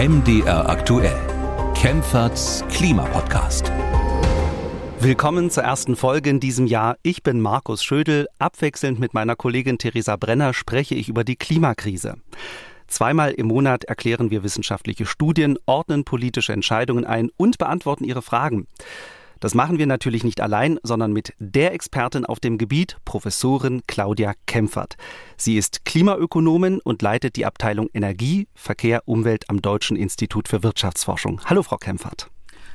MDR aktuell. Kempferts Klimapodcast. Willkommen zur ersten Folge in diesem Jahr. Ich bin Markus Schödel. Abwechselnd mit meiner Kollegin Theresa Brenner spreche ich über die Klimakrise. Zweimal im Monat erklären wir wissenschaftliche Studien, ordnen politische Entscheidungen ein und beantworten Ihre Fragen. Das machen wir natürlich nicht allein, sondern mit der Expertin auf dem Gebiet, Professorin Claudia Kempfert. Sie ist Klimaökonomin und leitet die Abteilung Energie, Verkehr, Umwelt am Deutschen Institut für Wirtschaftsforschung. Hallo, Frau Kempfert.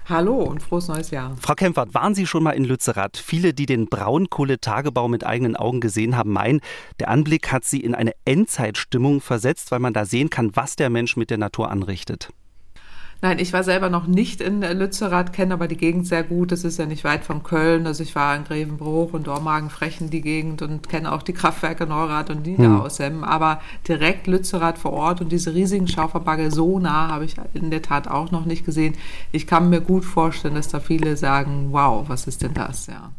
Hallo und frohes neues Jahr. Frau Kempfert, waren Sie schon mal in Lützerath? Viele, die den Braunkohletagebau mit eigenen Augen gesehen haben, meinen, der Anblick hat sie in eine Endzeitstimmung versetzt, weil man da sehen kann, was der Mensch mit der Natur anrichtet. Nein, ich war selber noch nicht in Lützerath, kenne aber die Gegend sehr gut. Das ist ja nicht weit von Köln. Also ich war in Grevenbruch und Dormagen-Frechen die Gegend und kenne auch die Kraftwerke Neurath und Niederaussem. Hm. Aber direkt Lützerath vor Ort und diese riesigen Schauferbagge so nah habe ich in der Tat auch noch nicht gesehen. Ich kann mir gut vorstellen, dass da viele sagen, wow, was ist denn das? Ja.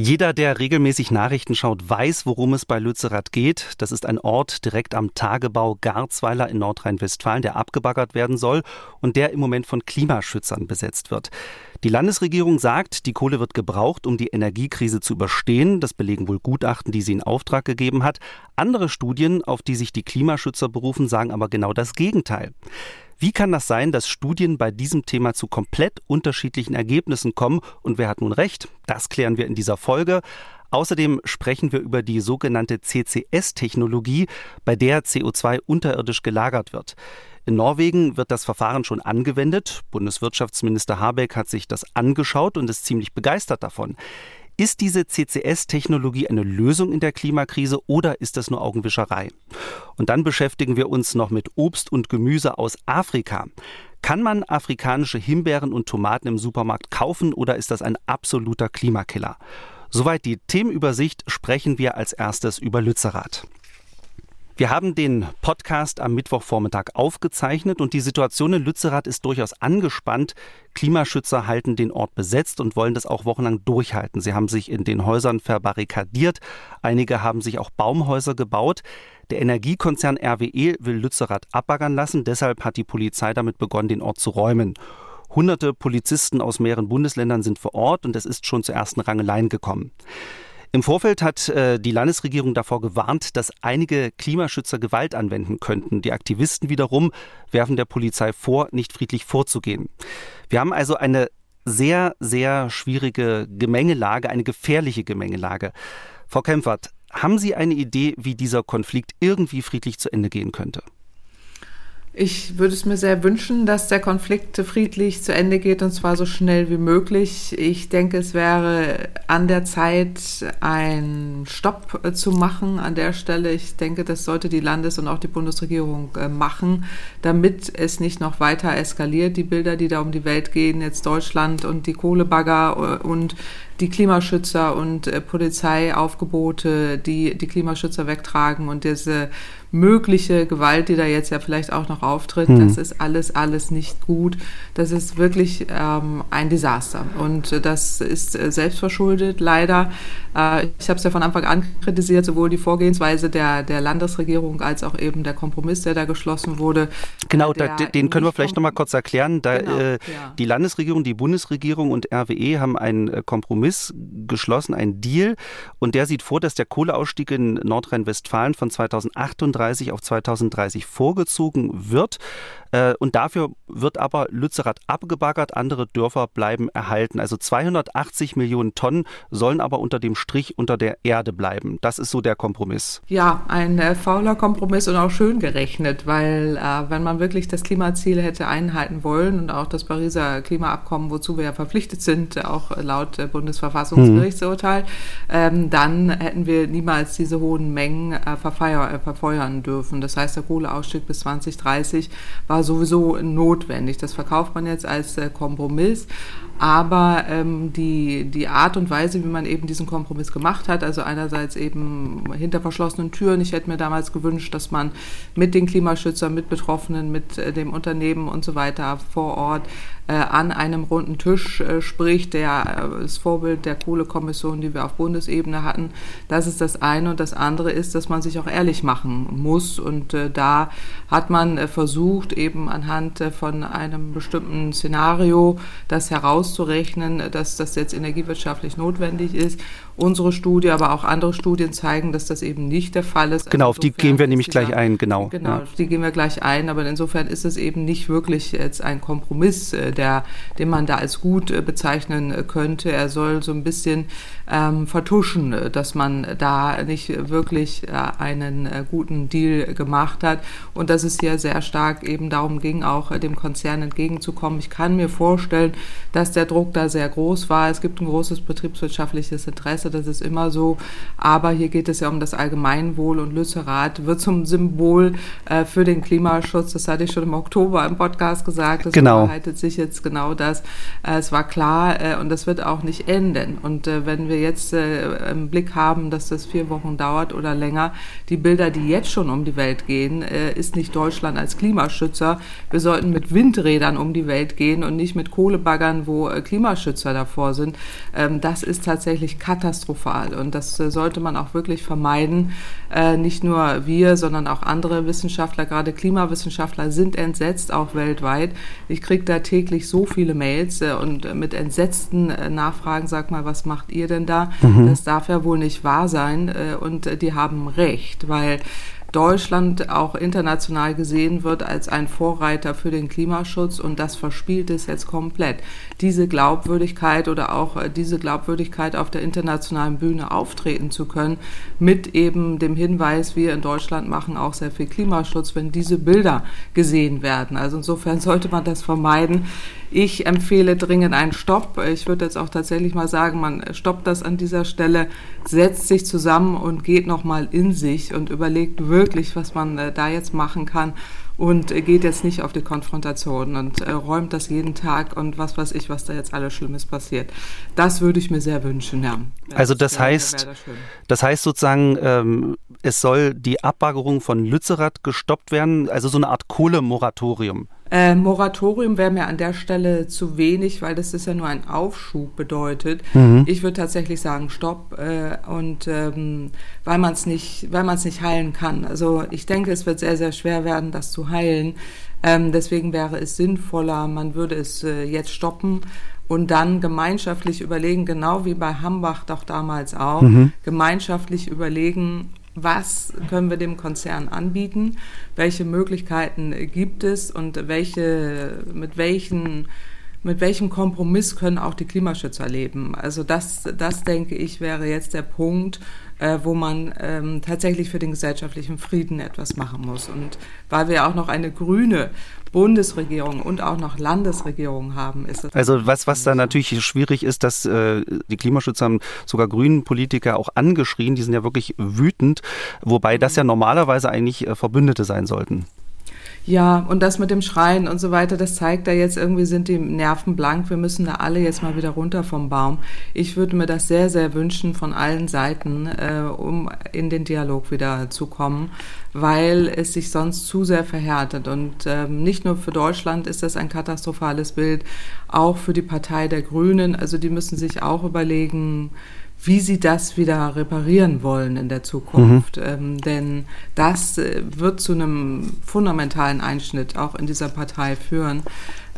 Jeder, der regelmäßig Nachrichten schaut, weiß, worum es bei Lützerath geht. Das ist ein Ort direkt am Tagebau Garzweiler in Nordrhein-Westfalen, der abgebaggert werden soll und der im Moment von Klimaschützern besetzt wird. Die Landesregierung sagt, die Kohle wird gebraucht, um die Energiekrise zu überstehen. Das belegen wohl Gutachten, die sie in Auftrag gegeben hat. Andere Studien, auf die sich die Klimaschützer berufen, sagen aber genau das Gegenteil. Wie kann das sein, dass Studien bei diesem Thema zu komplett unterschiedlichen Ergebnissen kommen? Und wer hat nun recht? Das klären wir in dieser Folge. Außerdem sprechen wir über die sogenannte CCS-Technologie, bei der CO2 unterirdisch gelagert wird. In Norwegen wird das Verfahren schon angewendet. Bundeswirtschaftsminister Habeck hat sich das angeschaut und ist ziemlich begeistert davon. Ist diese CCS-Technologie eine Lösung in der Klimakrise oder ist das nur Augenwischerei? Und dann beschäftigen wir uns noch mit Obst und Gemüse aus Afrika. Kann man afrikanische Himbeeren und Tomaten im Supermarkt kaufen oder ist das ein absoluter Klimakiller? Soweit die Themenübersicht sprechen wir als erstes über Lützerath. Wir haben den Podcast am Mittwochvormittag aufgezeichnet und die Situation in Lützerath ist durchaus angespannt. Klimaschützer halten den Ort besetzt und wollen das auch wochenlang durchhalten. Sie haben sich in den Häusern verbarrikadiert. Einige haben sich auch Baumhäuser gebaut. Der Energiekonzern RWE will Lützerath abbaggern lassen. Deshalb hat die Polizei damit begonnen, den Ort zu räumen. Hunderte Polizisten aus mehreren Bundesländern sind vor Ort und es ist schon zu ersten Rangeleien gekommen. Im Vorfeld hat äh, die Landesregierung davor gewarnt, dass einige Klimaschützer Gewalt anwenden könnten. Die Aktivisten wiederum werfen der Polizei vor, nicht friedlich vorzugehen. Wir haben also eine sehr, sehr schwierige Gemengelage, eine gefährliche Gemengelage. Frau Kempfert, haben Sie eine Idee, wie dieser Konflikt irgendwie friedlich zu Ende gehen könnte? Ich würde es mir sehr wünschen, dass der Konflikt friedlich zu Ende geht und zwar so schnell wie möglich. Ich denke, es wäre an der Zeit, einen Stopp äh, zu machen an der Stelle. Ich denke, das sollte die Landes- und auch die Bundesregierung äh, machen, damit es nicht noch weiter eskaliert. Die Bilder, die da um die Welt gehen, jetzt Deutschland und die Kohlebagger äh, und die Klimaschützer und äh, Polizeiaufgebote, die die Klimaschützer wegtragen und diese mögliche Gewalt, die da jetzt ja vielleicht auch noch auftritt, hm. das ist alles, alles nicht gut. Das ist wirklich ähm, ein Desaster. Und das ist äh, selbstverschuldet, leider. Äh, ich habe es ja von Anfang an kritisiert, sowohl die Vorgehensweise der, der Landesregierung als auch eben der Kompromiss, der da geschlossen wurde. Genau, da, den können wir vielleicht noch mal kurz erklären. Da, genau, äh, ja. Die Landesregierung, die Bundesregierung und RWE haben einen äh, Kompromiss Kompromiss geschlossen, ein Deal. Und der sieht vor, dass der Kohleausstieg in Nordrhein-Westfalen von 2038 auf 2030 vorgezogen wird. Äh, und dafür wird aber Lützerath abgebaggert, andere Dörfer bleiben erhalten. Also 280 Millionen Tonnen sollen aber unter dem Strich unter der Erde bleiben. Das ist so der Kompromiss. Ja, ein äh, fauler Kompromiss und auch schön gerechnet, weil äh, wenn man wirklich das Klimaziel hätte einhalten wollen und auch das Pariser Klimaabkommen, wozu wir ja verpflichtet sind, auch laut äh, Bundesverfassungsgerichtsurteil, mhm. ähm, dann hätten wir niemals diese hohen Mengen äh, äh, verfeuern dürfen. Das heißt, der Kohleausstieg bis 2030 war war sowieso notwendig. Das verkauft man jetzt als äh, Kompromiss. Aber ähm, die, die Art und Weise, wie man eben diesen Kompromiss gemacht hat, also einerseits eben hinter verschlossenen Türen, ich hätte mir damals gewünscht, dass man mit den Klimaschützern, mit Betroffenen, mit äh, dem Unternehmen und so weiter vor Ort äh, an einem runden Tisch äh, spricht, der äh, das Vorbild der Kohlekommission, die wir auf Bundesebene hatten. Das ist das eine und das andere ist, dass man sich auch ehrlich machen muss und äh, da hat man äh, versucht, eben eben anhand von einem bestimmten Szenario das herauszurechnen, dass das jetzt energiewirtschaftlich notwendig ist. Unsere Studie, aber auch andere Studien zeigen, dass das eben nicht der Fall ist. Genau, auf die gehen wir nämlich gleich ein, genau. Genau, ja. auf die gehen wir gleich ein, aber insofern ist es eben nicht wirklich jetzt ein Kompromiss, äh, der, den man da als gut äh, bezeichnen könnte. Er soll so ein bisschen ähm, vertuschen, dass man da nicht wirklich äh, einen äh, guten Deal gemacht hat und dass es hier sehr stark eben darum ging, auch äh, dem Konzern entgegenzukommen. Ich kann mir vorstellen, dass der Druck da sehr groß war. Es gibt ein großes betriebswirtschaftliches Interesse, das ist immer so. Aber hier geht es ja um das Allgemeinwohl und Lützerath wird zum Symbol äh, für den Klimaschutz. Das hatte ich schon im Oktober im Podcast gesagt. Das genau. bereitet sich jetzt genau das. Äh, es war klar äh, und das wird auch nicht enden. Und wenn wir jetzt im Blick haben, dass das vier Wochen dauert oder länger, die Bilder, die jetzt schon um die Welt gehen, ist nicht Deutschland als Klimaschützer. Wir sollten mit Windrädern um die Welt gehen und nicht mit Kohlebaggern wo äh, Klimaschützer davor sind, ähm, das ist tatsächlich katastrophal. Und das äh, sollte man auch wirklich vermeiden. Äh, nicht nur wir, sondern auch andere Wissenschaftler, gerade Klimawissenschaftler, sind entsetzt, auch weltweit. Ich kriege da täglich so viele Mails und mit entsetzten Nachfragen, sag mal, was macht ihr denn da? Mhm. Das darf ja wohl nicht wahr sein. Und die haben recht, weil Deutschland auch international gesehen wird als ein Vorreiter für den Klimaschutz und das verspielt es jetzt komplett. Diese Glaubwürdigkeit oder auch äh, diese Glaubwürdigkeit auf der internationalen Bühne auftreten zu können, mit eben dem Hinweis, wir in Deutschland machen auch sehr viel Klimaschutz, wenn diese Bilder gesehen werden. Also insofern sollte man das vermeiden. Ich empfehle dringend einen Stopp. Ich würde jetzt auch tatsächlich mal sagen, man stoppt das an dieser Stelle, setzt sich zusammen und geht nochmal in sich und überlegt wirklich, was man äh, da jetzt machen kann und geht jetzt nicht auf die Konfrontation und äh, räumt das jeden Tag und was weiß ich, was da jetzt alles Schlimmes passiert. Das würde ich mir sehr wünschen, ja. Also das, das heißt, das, das heißt sozusagen, ähm, es soll die Abbaggerung von Lützerath gestoppt werden, also so eine Art Kohlemoratorium. Äh, Moratorium wäre mir an der Stelle zu wenig, weil das ist ja nur ein Aufschub bedeutet. Mhm. Ich würde tatsächlich sagen Stopp äh, und ähm, weil man es nicht, weil man es nicht heilen kann. Also ich denke, es wird sehr sehr schwer werden, das zu heilen. Ähm, deswegen wäre es sinnvoller, man würde es äh, jetzt stoppen und dann gemeinschaftlich überlegen, genau wie bei Hambach doch damals auch, mhm. gemeinschaftlich überlegen, was können wir dem Konzern anbieten, welche Möglichkeiten gibt es und welche, mit welchen mit welchem Kompromiss können auch die Klimaschützer leben? Also das, das denke ich, wäre jetzt der Punkt, äh, wo man ähm, tatsächlich für den gesellschaftlichen Frieden etwas machen muss. Und weil wir auch noch eine grüne Bundesregierung und auch noch Landesregierung haben, ist das. Also was, was da natürlich schwierig ist, dass äh, die Klimaschützer haben sogar grünen Politiker auch angeschrien, die sind ja wirklich wütend, wobei das ja normalerweise eigentlich äh, Verbündete sein sollten. Ja, und das mit dem Schreien und so weiter, das zeigt da jetzt irgendwie sind die Nerven blank. Wir müssen da alle jetzt mal wieder runter vom Baum. Ich würde mir das sehr, sehr wünschen von allen Seiten, äh, um in den Dialog wieder zu kommen, weil es sich sonst zu sehr verhärtet. Und ähm, nicht nur für Deutschland ist das ein katastrophales Bild, auch für die Partei der Grünen. Also die müssen sich auch überlegen, wie sie das wieder reparieren wollen in der Zukunft. Mhm. Ähm, denn das äh, wird zu einem fundamentalen Einschnitt auch in dieser Partei führen,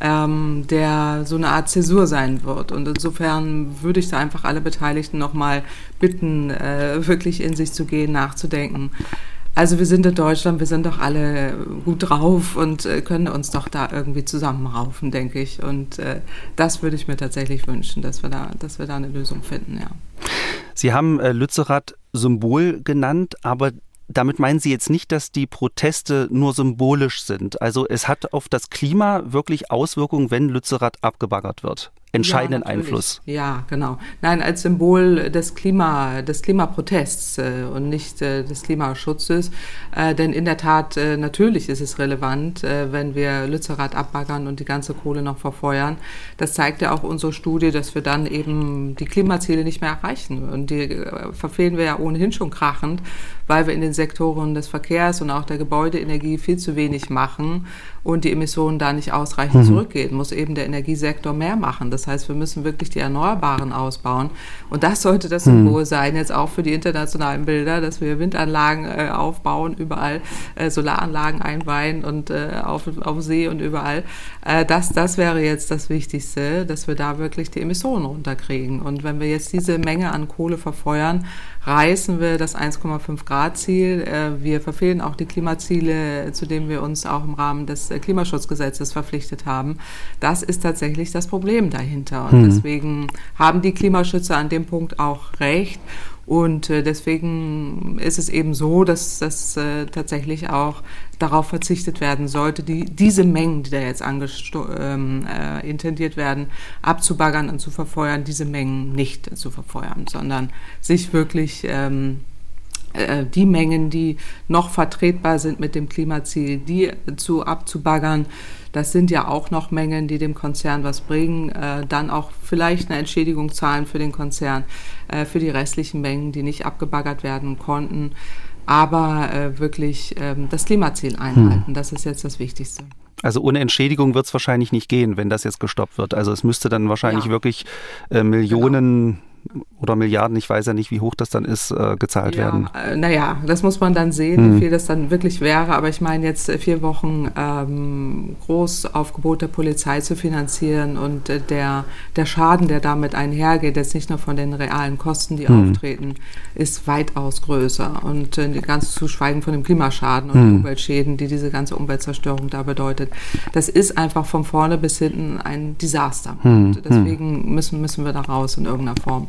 ähm, der so eine Art Zäsur sein wird. Und insofern würde ich da einfach alle Beteiligten nochmal bitten, äh, wirklich in sich zu gehen, nachzudenken also wir sind in Deutschland, wir sind doch alle gut drauf und äh, können uns doch da irgendwie zusammenraufen, denke ich. Und äh, das würde ich mir tatsächlich wünschen, dass wir da, dass wir da eine Lösung finden, ja. Sie haben äh, Lützerath Symbol genannt, aber damit meinen Sie jetzt nicht, dass die Proteste nur symbolisch sind. Also es hat auf das Klima wirklich Auswirkungen, wenn Lützerath abgebaggert wird entscheidenden ja, Einfluss. Ja, genau. Nein, als Symbol des Klima, des Klimaprotests äh, und nicht äh, des Klimaschutzes. Äh, denn in der Tat, äh, natürlich ist es relevant, äh, wenn wir Lützerath abbaggern und die ganze Kohle noch verfeuern. Das zeigt ja auch unsere Studie, dass wir dann eben die Klimaziele nicht mehr erreichen. Und die äh, verfehlen wir ja ohnehin schon krachend, weil wir in den Sektoren des Verkehrs und auch der Gebäudeenergie viel zu wenig machen und die Emissionen da nicht ausreichend mhm. zurückgehen. Muss eben der Energiesektor mehr machen. Das heißt, wir müssen wirklich die Erneuerbaren ausbauen. Und das sollte das Symbol hm. sein, jetzt auch für die internationalen Bilder, dass wir Windanlagen äh, aufbauen, überall äh, Solaranlagen einweihen und äh, auf, auf See und überall. Äh, das, das wäre jetzt das Wichtigste, dass wir da wirklich die Emissionen runterkriegen. Und wenn wir jetzt diese Menge an Kohle verfeuern, reißen wir das 1,5 Grad Ziel. Äh, wir verfehlen auch die Klimaziele, zu denen wir uns auch im Rahmen des äh, Klimaschutzgesetzes verpflichtet haben. Das ist tatsächlich das Problem dahinter. Und mhm. deswegen haben die Klimaschützer an dem Punkt auch recht. Und äh, deswegen ist es eben so, dass das äh, tatsächlich auch darauf verzichtet werden sollte, die, diese Mengen, die da jetzt ähm, äh, intendiert werden, abzubaggern und zu verfeuern, diese Mengen nicht zu verfeuern, sondern sich wirklich ähm, äh, die Mengen, die noch vertretbar sind mit dem Klimaziel, die zu abzubaggern das sind ja auch noch Mengen, die dem Konzern was bringen. Äh, dann auch vielleicht eine Entschädigung zahlen für den Konzern, äh, für die restlichen Mengen, die nicht abgebaggert werden konnten. Aber äh, wirklich ähm, das Klimaziel einhalten, hm. das ist jetzt das Wichtigste. Also ohne Entschädigung wird es wahrscheinlich nicht gehen, wenn das jetzt gestoppt wird. Also es müsste dann wahrscheinlich ja. wirklich äh, Millionen genau oder Milliarden, ich weiß ja nicht, wie hoch das dann ist, äh, gezahlt ja, werden. Äh, naja, das muss man dann sehen, hm. wie viel das dann wirklich wäre. Aber ich meine, jetzt vier Wochen ähm, Großaufgebot der Polizei zu finanzieren und äh, der, der Schaden, der damit einhergeht, jetzt nicht nur von den realen Kosten, die hm. auftreten, ist weitaus größer. Und äh, ganz zu schweigen von dem Klimaschaden und hm. Umweltschäden, die diese ganze Umweltzerstörung da bedeutet. Das ist einfach von vorne bis hinten ein Desaster. Hm. Und deswegen müssen, müssen wir da raus in irgendeiner Form.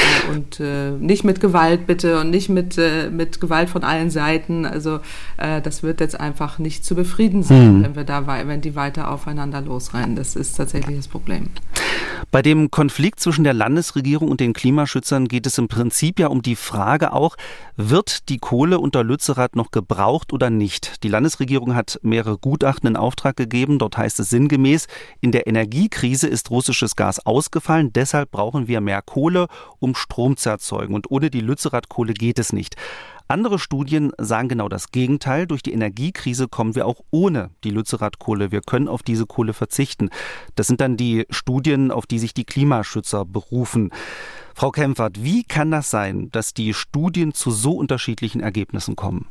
und äh, nicht mit Gewalt bitte und nicht mit, äh, mit Gewalt von allen Seiten. Also äh, das wird jetzt einfach nicht zu befrieden sein, hm. wenn wir da wenn die weiter aufeinander losrennen. Das ist tatsächlich das Problem. Bei dem Konflikt zwischen der Landesregierung und den Klimaschützern geht es im Prinzip ja um die Frage auch, wird die Kohle unter Lützerath noch gebraucht oder nicht? Die Landesregierung hat mehrere Gutachten in Auftrag gegeben. Dort heißt es sinngemäß, in der Energiekrise ist russisches Gas ausgefallen, deshalb brauchen wir mehr Kohle, um Strom zu erzeugen. Und ohne die Lützerath-Kohle geht es nicht. Andere Studien sagen genau das Gegenteil. Durch die Energiekrise kommen wir auch ohne die Lützerath-Kohle. Wir können auf diese Kohle verzichten. Das sind dann die Studien, auf die sich die Klimaschützer berufen. Frau Kempfert, wie kann das sein, dass die Studien zu so unterschiedlichen Ergebnissen kommen?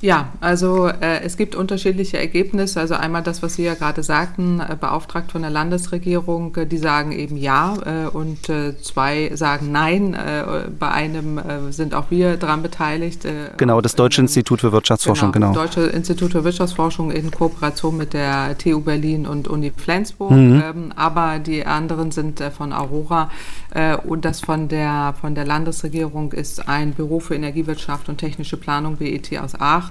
Ja, also äh, es gibt unterschiedliche Ergebnisse. Also einmal das, was Sie ja gerade sagten, äh, beauftragt von der Landesregierung, äh, die sagen eben ja äh, und äh, zwei sagen nein. Äh, bei einem sind auch wir daran beteiligt. genau, das Deutsche Institut für Wirtschaftsforschung, genau. genau. Das Deutsche Institut für Wirtschaftsforschung in Kooperation mit der TU Berlin und Uni Flensburg. Mhm. Ähm, aber die anderen sind von Aurora und das von der, von der Landesregierung ist ein Büro für Energiewirtschaft und technische Planung, BET aus Aachen.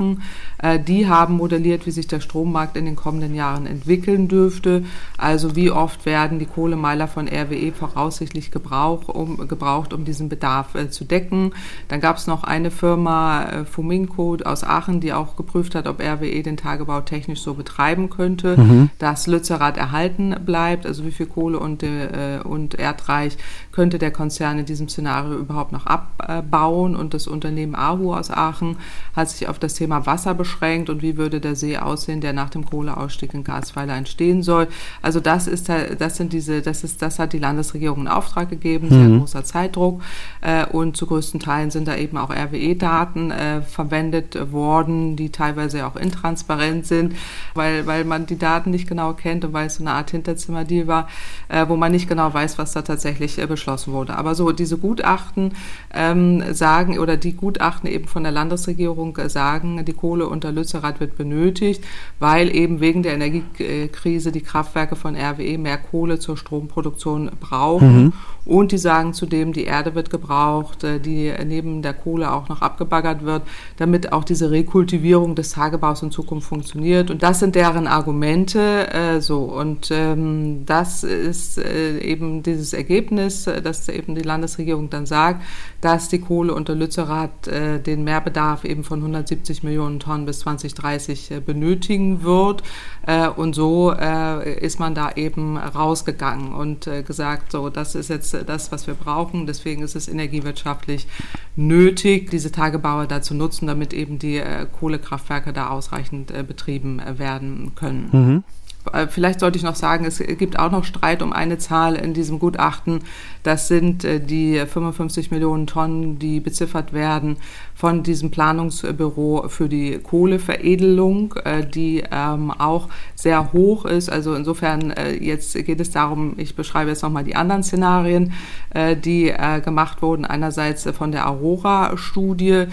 Äh, die haben modelliert, wie sich der Strommarkt in den kommenden Jahren entwickeln dürfte. Also wie oft werden die Kohlemeiler von RWE voraussichtlich gebrauch, um, gebraucht, um diesen Bedarf äh, zu decken. Dann gab es noch eine Firma, äh, Fuminco aus Aachen, die auch geprüft hat, ob RWE den Tagebau technisch so betreiben könnte, mhm. dass Lützerath erhalten bleibt. Also wie viel Kohle und, und Erdreich könnte der Konzern in diesem Szenario überhaupt noch abbauen. Und das Unternehmen Ahu aus Aachen hat sich auf das Thema Wasser beschränkt und wie würde der See aussehen, der nach dem Kohleausstieg in Garzweiler entstehen soll. Also das ist, das sind diese, das ist, das hat die Landesregierung in Auftrag gegeben, sehr mhm. großer Zeitdruck äh, und zu größten Teilen sind da eben auch RWE-Daten äh, verwendet worden, die teilweise auch intransparent sind, weil, weil man die Daten nicht genau kennt und weil es so eine Art Hinterzimmerdeal war, äh, wo man nicht genau weiß, was da tatsächlich äh, beschlossen wurde. Aber so diese Gutachten ähm, sagen oder die Gutachten eben von der Landesregierung äh, sagen, die Kohle unter Lützerath wird benötigt, weil eben wegen der Energiekrise die Kraftwerke von RWE mehr Kohle zur Stromproduktion brauchen. Mhm. Und die sagen zudem, die Erde wird gebraucht, äh, die neben der Kohle auch noch abgebaggert wird, damit auch diese Rekultivierung des Tagebaus in Zukunft funktioniert. Und das sind deren Argumente. Äh, so und ähm, das ist äh, eben dieses Ergebnis, dass eben die Landesregierung dann sagt, dass die Kohle unter Lützerath den Mehrbedarf eben von 170 Millionen Tonnen bis 2030 äh, benötigen wird. und so ist man da eben rausgegangen und gesagt, so das ist jetzt das, was wir brauchen. Deswegen ist es energiewirtschaftlich nötig, diese Tagebaue da zu nutzen, damit eben die äh, Kohlekraftwerke da ausreichend äh, betrieben äh, werden können. Mhm. vielleicht sollte ich noch sagen, es gibt auch noch Streit um eine Zahl in diesem Gutachten. Das sind die 55 Millionen Tonnen, die beziffert werden von diesem Planungsbüro für die Kohleveredelung, äh, die ähm, auch sehr hoch ist. Also insofern jetzt geht es darum, ich beschreibe jetzt nochmal die anderen Szenarien, die gemacht wurden. Einerseits von der Aurora-Studie,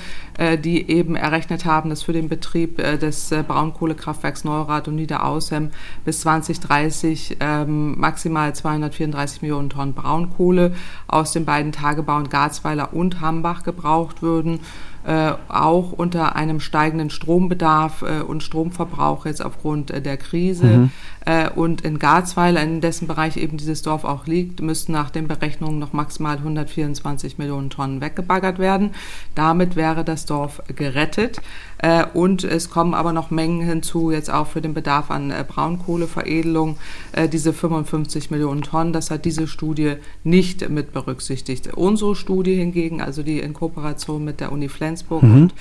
die eben errechnet haben, dass für den Betrieb des Braunkohlekraftwerks Neurath und Niederaußem bis 2030 ähm, maximal 234 Millionen Tonnen Braunkohle aus den beiden Tagebauen Garzweiler und Hambach gebraucht würden äh, auch unter einem steigenden Strombedarf äh, und Stromverbrauch jetzt aufgrund äh, der Krise. Mhm. Äh, und in Garzweiler, in dessen Bereich eben dieses Dorf auch liegt, müssten nach den Berechnungen noch maximal 124 Millionen Tonnen weggebaggert werden. Damit wäre das Dorf gerettet. Äh, und es kommen aber noch Mengen hinzu, jetzt auch für den Bedarf an äh, Braunkohleveredelung, diese 55 Millionen Tonnen. Das hat diese Studie nicht mit berücksichtigt. Unsere Studie hingegen, also die in Kooperation mit der Uni Flensburg, Flensburg mhm. und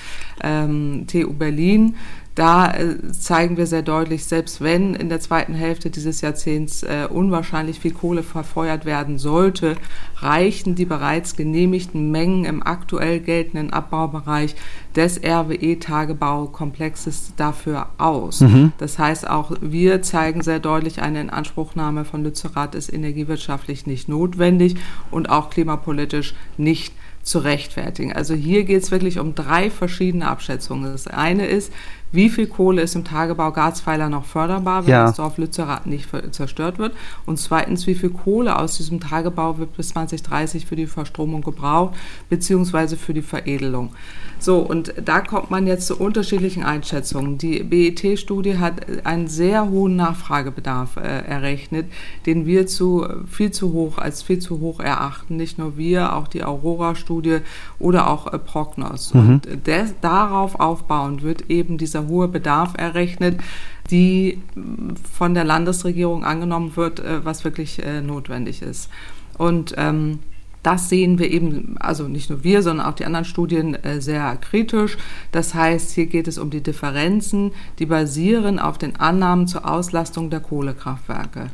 ähm, TU Berlin. Da äh, zeigen wir sehr deutlich, selbst wenn in der zweiten Hälfte dieses Jahrzehnts äh, unwahrscheinlich viel Kohle verfeuert werden sollte, reichen die bereits genehmigten Mengen im aktuell geltenden Abbaubereich des RWE-Tagebaukomplexes dafür aus. Mhm. Das heißt, auch wir zeigen sehr deutlich, eine Inanspruchnahme von Lützerath ist energiewirtschaftlich nicht notwendig und auch klimapolitisch nicht zu rechtfertigen. Also hier geht es wirklich um drei verschiedene Abschätzungen. Das eine ist, wie viel Kohle ist im Tagebau Garzpfeiler noch förderbar, wenn ja. das Dorf Lützerath nicht zerstört wird. Und zweitens, wie viel Kohle aus diesem Tagebau wird bis 2030 für die Verstromung gebraucht, beziehungsweise für die Veredelung. So, und da kommt man jetzt zu unterschiedlichen Einschätzungen. Die BET-Studie hat einen sehr hohen Nachfragebedarf äh, errechnet, den wir zu viel zu hoch, als viel zu hoch erachten. Nicht nur wir, auch die Aurora-Studie oder auch äh, Prognos. Mhm. Und des, darauf aufbauend wird eben dieser dieser hohe Bedarf errechnet, die von der Landesregierung angenommen wird, äh, was wirklich äh, notwendig ist. Und ähm, das sehen wir eben, also nicht nur wir, sondern auch die anderen Studien äh, sehr kritisch. Das heißt, hier geht es um die Differenzen, die basieren auf den Annahmen zur Auslastung der Kohlekraftwerke.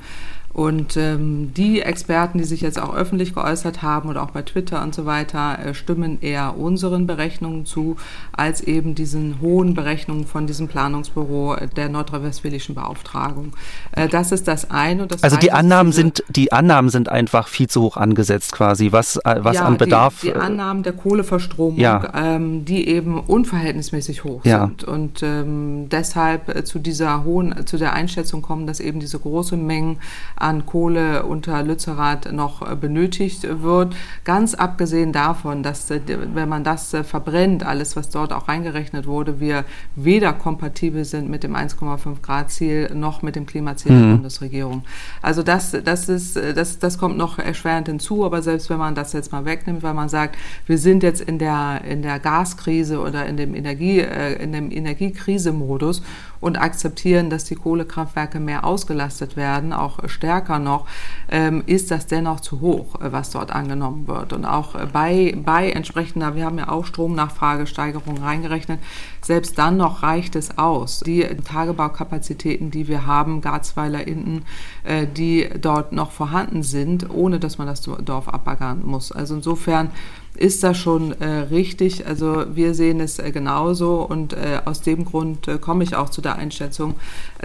Und ähm, die Experten, die sich jetzt auch öffentlich geäußert haben oder auch bei Twitter und so weiter, äh, stimmen eher unseren Berechnungen zu, als eben diesen hohen Berechnungen von diesem Planungsbüro der nordrhein-westfälischen Beauftragung. Äh, das ist das eine. Das also die Annahmen sind die Annahmen sind einfach viel zu hoch angesetzt quasi, was, äh, was ja, an Bedarf. Die, die Annahmen der Kohleverstromung, ja. ähm, die eben unverhältnismäßig hoch ja. sind und ähm, deshalb äh, zu dieser hohen, zu der Einschätzung kommen, dass eben diese große Mengen an Kohle unter Lützerath noch äh, benötigt wird. Ganz abgesehen davon, dass äh, wenn man das äh, verbrennt, alles was dort auch reingerechnet wurde, wir weder kompatibel sind mit dem 1,5 Grad Ziel noch mit dem Klimaziel mhm. der Bundesregierung. Also das, das ist, das, das kommt noch erschwerend hinzu, aber selbst wenn man das jetzt mal wegnimmt, weil man sagt, wir sind jetzt in der, in der Gaskrise oder in dem Energie, in dem Energiekrisemodus und akzeptieren, dass die Kohlekraftwerke mehr ausgelastet werden, auch stärker noch, ähm, ist das dennoch zu hoch, äh, was dort angenommen wird. Und auch bei, bei entsprechender, wir haben ja auch Stromnachfragesteigerungen reingerechnet, selbst dann noch reicht es aus. Die Tagebaukapazitäten, die wir haben, Garzweiler, Inden, äh, die dort noch vorhanden sind, ohne dass man das Dorf abbaggern muss. Also insofern ist das schon äh, richtig. Also wir sehen es äh, genauso und äh, aus dem Grund äh, komme ich auch zu der Einschätzung,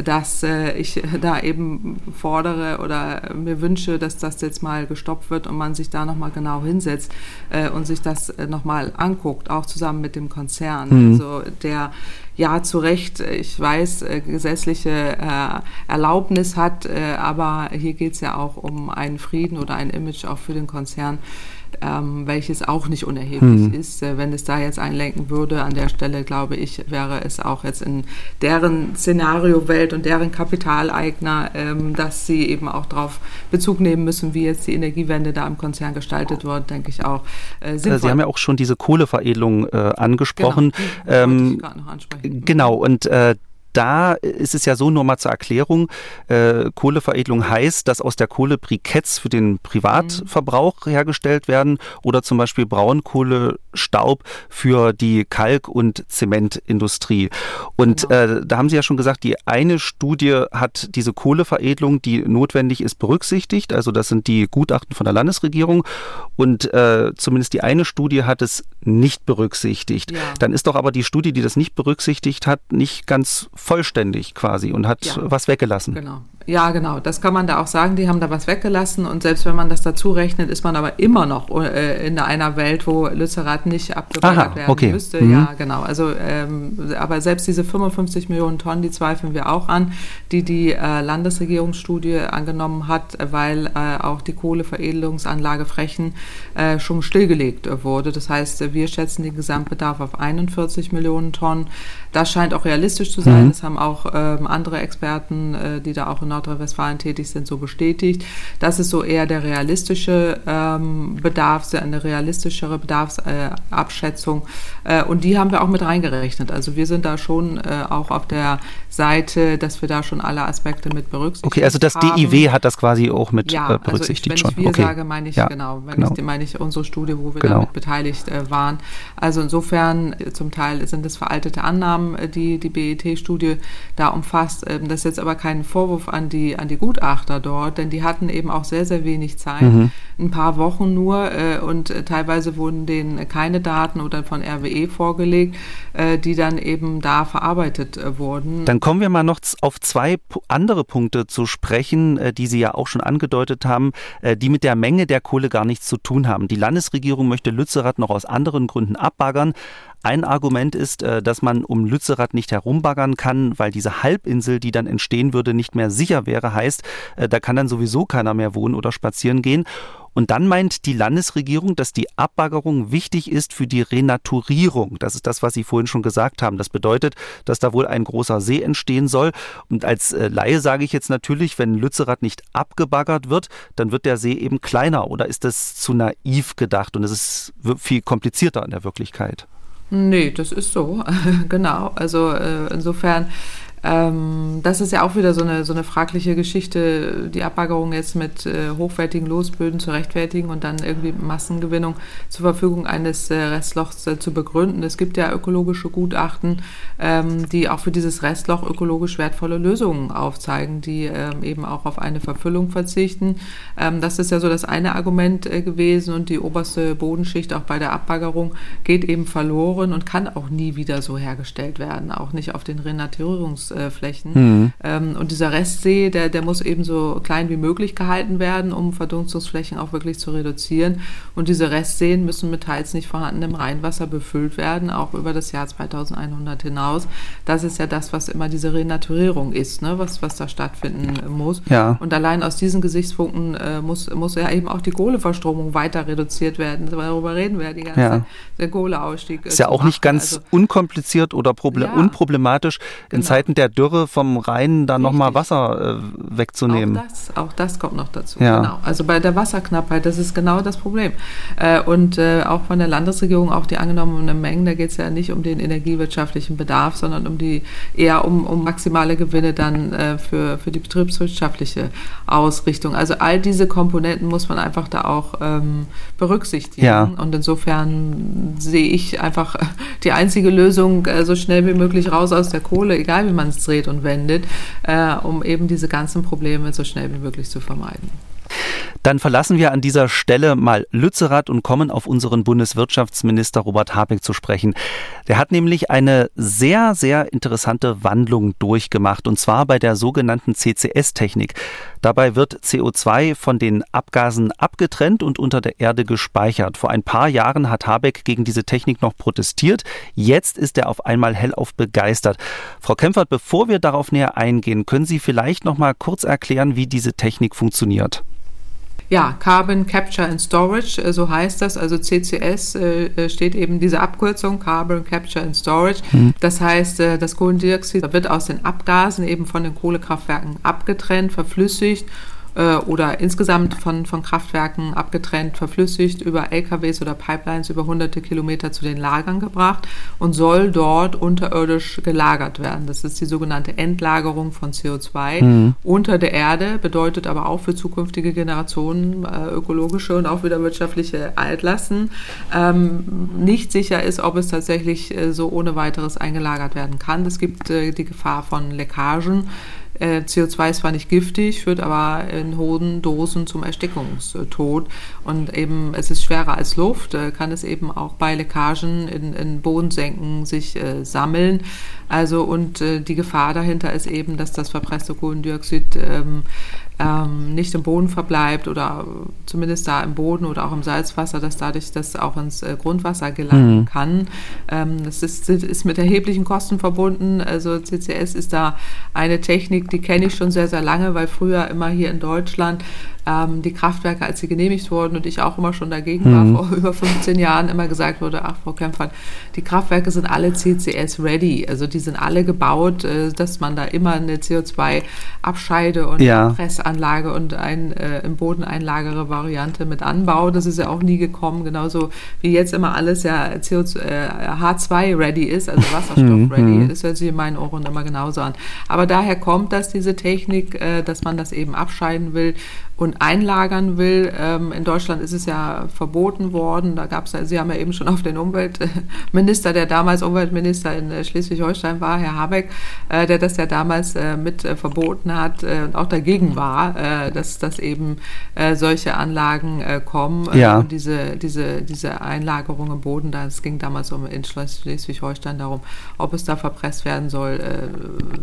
dass äh, ich da eben fordere oder mir wünsche, dass das jetzt mal gestoppt wird und man sich da nochmal genau hinsetzt äh, und sich das nochmal anguckt, auch zusammen mit dem Konzern. Mhm. Also der ja zu Recht, ich weiß, gesetzliche Erlaubnis hat, aber hier geht es ja auch um einen Frieden oder ein Image auch für den Konzern ähm, welches auch nicht unerheblich hm. ist. Äh, wenn es da jetzt einlenken würde, an der Stelle, glaube ich, wäre es auch jetzt in deren Szenario-Welt und deren Kapitaleigner, ähm, dass sie eben auch darauf Bezug nehmen müssen, wie jetzt die Energiewende da im Konzern gestaltet wird, denke ich auch äh, sinnvoll. Sie haben ja auch schon diese Kohleveredelung äh, angesprochen. Genau, ähm. Genau, und äh, da ist es ja so, nur mal zur Erklärung, äh, Kohleveredelung heißt, dass aus der Kohle Briketts für den Privatverbrauch mhm. hergestellt werden oder zum Beispiel Braunkohlestaub für die Kalk- und Zementindustrie. Und genau. äh, da haben Sie ja schon gesagt, die eine Studie hat diese Kohleveredelung, die notwendig ist, berücksichtigt. Also das sind die Gutachten von der Landesregierung. Und äh, zumindest die eine Studie hat es nicht berücksichtigt. Ja. Dann ist doch aber die Studie, die das nicht berücksichtigt hat, nicht ganz vollständig quasi und hat ja. was weggelassen. Genau. Ja, genau. Das kann man da auch sagen. Die haben da was weggelassen. Und selbst wenn man das dazu rechnet, ist man aber immer noch äh, in einer Welt, wo Lützerath nicht abgebaggert werden okay. müsste. Mhm. Ja, genau. Also, ähm, aber selbst diese 55 Millionen Tonnen, die zweifeln wir auch an, die die äh, Landesregierungsstudie angenommen hat, weil äh, auch die Kohleveredelungsanlage Frechen äh, schon stillgelegt wurde. Das heißt, wir schätzen den Gesamtbedarf auf 41 Millionen Tonnen. Das scheint auch realistisch zu sein. Mhm. Das haben auch ähm, andere Experten, äh, die da auch in Nordrhein-Westfalen tätig sind, so bestätigt. Das ist so eher der realistische ähm, Bedarf, eine realistischere Bedarfsabschätzung. Äh, und die haben wir auch mit reingerechnet. Also wir sind da schon äh, auch auf der Seite, dass wir da schon alle Aspekte mit berücksichtigen. Okay, also das haben. DIW hat das quasi auch mit ja, berücksichtigt also ich, wenn ich wir okay. sage, meine ich ja, genau, wenn genau. ich meine ich unsere Studie, wo wir genau. damit beteiligt äh, waren. Also insofern äh, zum Teil sind es veraltete Annahmen, äh, die die BET-Studie da umfasst. Ähm, das ist jetzt aber kein Vorwurf an die an die Gutachter dort, denn die hatten eben auch sehr sehr wenig Zeit, mhm. ein paar Wochen nur äh, und äh, teilweise wurden denen keine Daten oder von RWE vorgelegt, äh, die dann eben da verarbeitet wurden. Dann kommen wir mal noch auf zwei andere Punkte zu sprechen, äh, die Sie ja auch schon angedeutet haben, äh, die mit der Menge der Kohle gar nichts zu tun haben. Die Landesregierung möchte Lützerath noch aus anderen Gründen abbaggern. Ein Argument ist, äh, dass man um Lützerath nicht herumbaggern kann, weil diese Halbinsel, die dann entstehen würde, nicht mehr sicher wäre. Heißt, da kann dann sowieso keiner mehr wohnen oder spazieren gehen. Und dann meint die Landesregierung, dass die Abbaggerung wichtig ist für die Renaturierung. Das ist das, was Sie vorhin schon gesagt haben. Das bedeutet, dass da wohl ein großer See entstehen soll. Und als äh, Laie sage ich jetzt natürlich, wenn Lützerath nicht abgebaggert wird, dann wird der See eben kleiner. Oder ist das zu naiv gedacht und es ist viel komplizierter in der Wirklichkeit? Nee, das ist so, genau. Also äh, insofern ähm, das ist ja auch wieder so eine, so eine fragliche Geschichte, die Abbaggerung jetzt mit äh, hochwertigen Losböden zu rechtfertigen und dann irgendwie Massengewinnung zur Verfügung eines äh, Restlochs äh, zu begründen. Es gibt ja ökologische Gutachten, ähm, die auch für dieses Restloch ökologisch wertvolle Lösungen aufzeigen, die ähm, eben auch auf eine Verfüllung verzichten. Ähm, das ist ja so das eine Argument äh, gewesen und die oberste Bodenschicht auch bei der Abbaggerung geht eben verloren und kann auch nie wieder so hergestellt werden, auch nicht auf den Renaturierungs Verdunstungsflächen. Mhm. Ähm, und dieser Restsee, der, der muss eben so klein wie möglich gehalten werden, um Verdunstungsflächen auch wirklich zu reduzieren. Und diese Restseen müssen mit teils nicht vorhandenem Rheinwasser befüllt werden, auch über das Jahr 2100 hinaus. Das ist ja das, was immer diese Renaturierung ist, ne? was, was da stattfinden muss. Ja. Und allein aus diesen Gesichtspunkten äh, muss, muss ja eben auch die Kohleverstromung weiter reduziert werden. Darüber reden wir ja die ganze ja. Zeit. Der Kohleausstieg. Ist ja auch nicht ganz also, unkompliziert oder ja, unproblematisch in genau. Zeiten der der Dürre vom Rhein da nochmal Wasser äh, wegzunehmen. Auch das, auch das kommt noch dazu. Ja. Genau. Also bei der Wasserknappheit, das ist genau das Problem. Äh, und äh, auch von der Landesregierung, auch die angenommenen Mengen, da geht es ja nicht um den energiewirtschaftlichen Bedarf, sondern um die eher um, um maximale Gewinne dann äh, für, für die betriebswirtschaftliche Ausrichtung. Also all diese Komponenten muss man einfach da auch ähm, berücksichtigen. Ja. Und insofern sehe ich einfach die einzige Lösung, äh, so schnell wie möglich raus aus der Kohle, egal wie man dreht und wendet, äh, um eben diese ganzen Probleme so schnell wie möglich zu vermeiden. Dann verlassen wir an dieser Stelle mal Lützerath und kommen auf unseren Bundeswirtschaftsminister Robert Habeck zu sprechen. Der hat nämlich eine sehr, sehr interessante Wandlung durchgemacht, und zwar bei der sogenannten CCS-Technik. Dabei wird CO2 von den Abgasen abgetrennt und unter der Erde gespeichert. Vor ein paar Jahren hat Habeck gegen diese Technik noch protestiert. Jetzt ist er auf einmal hellauf begeistert. Frau Kempfert, bevor wir darauf näher eingehen, können Sie vielleicht noch mal kurz erklären, wie diese Technik funktioniert? Ja, Carbon Capture and Storage, äh, so heißt das. Also CCS äh, äh, steht eben diese Abkürzung, Carbon Capture and Storage. Mhm. Das heißt, das Kohlendioxid wird aus den Abgasen eben von den Kohlekraftwerken abgetrennt, verflüssigt äh, oder insgesamt von, von Kraftwerken abgetrennt, verflüssigt, über LKWs oder Pipelines über hunderte Kilometer zu den Lagern gebracht und soll dort unterirdisch gelagert werden. Das ist die sogenannte Endlagerung von CO2 mhm. unter der Erde, bedeutet aber auch für zukünftige Generationen äh, ökologische und auch wieder wirtschaftliche Altlasten. Ähm, nicht sicher ist, ob es tatsächlich äh, so ohne weiteres eingelagert werden kann. Es gibt äh, die Gefahr von Leckagen. Äh, CO2 ist zwar nicht giftig, führt aber in hohen Dosen zum Erstickungstod. Und eben, es ist schwerer als Luft, äh, kann es eben auch bei Leckagen in, in Bodensenken sich äh, sammeln. Also, und äh, die Gefahr dahinter ist eben, dass das verpresste Kohlendioxid ähm, ähm, nicht im Boden verbleibt oder zumindest da im Boden oder auch im Salzwasser, dass dadurch das auch ins äh, Grundwasser gelangen mhm. kann. Ähm, das ist, ist mit erheblichen Kosten verbunden. Also CCS ist da eine Technik, die kenne ich schon sehr, sehr lange, weil früher immer hier in Deutschland ähm, die Kraftwerke, als sie genehmigt wurden und ich auch immer schon dagegen mhm. war, vor über 15 Jahren immer gesagt wurde, ach Frau Kempfert, die Kraftwerke sind alle CCS-ready. Also die sind alle gebaut, äh, dass man da immer eine CO2-Abscheide und ja. Pressanlage und ein äh, im Boden einlagere Variante mit anbaut. Das ist ja auch nie gekommen, genauso wie jetzt immer alles ja CO2, äh, H2-ready ist, also Wasserstoff-ready. Mhm. Das hört sich in meinen Ohren immer genauso an. Aber daher kommt das, diese Technik, äh, dass man das eben abscheiden will und einlagern will. Ähm, in Deutschland ist es ja verboten worden. Da gab es, Sie haben ja eben schon auf den Umweltminister, der damals Umweltminister in äh, Schleswig-Holstein war, Herr Habeck, äh, der das ja damals äh, mit verboten hat und auch dagegen war, dass, dass eben solche Anlagen kommen. Ja. Und diese, diese, diese Einlagerung im Boden, es ging damals um in Schleswig-Holstein darum, ob es da verpresst werden soll,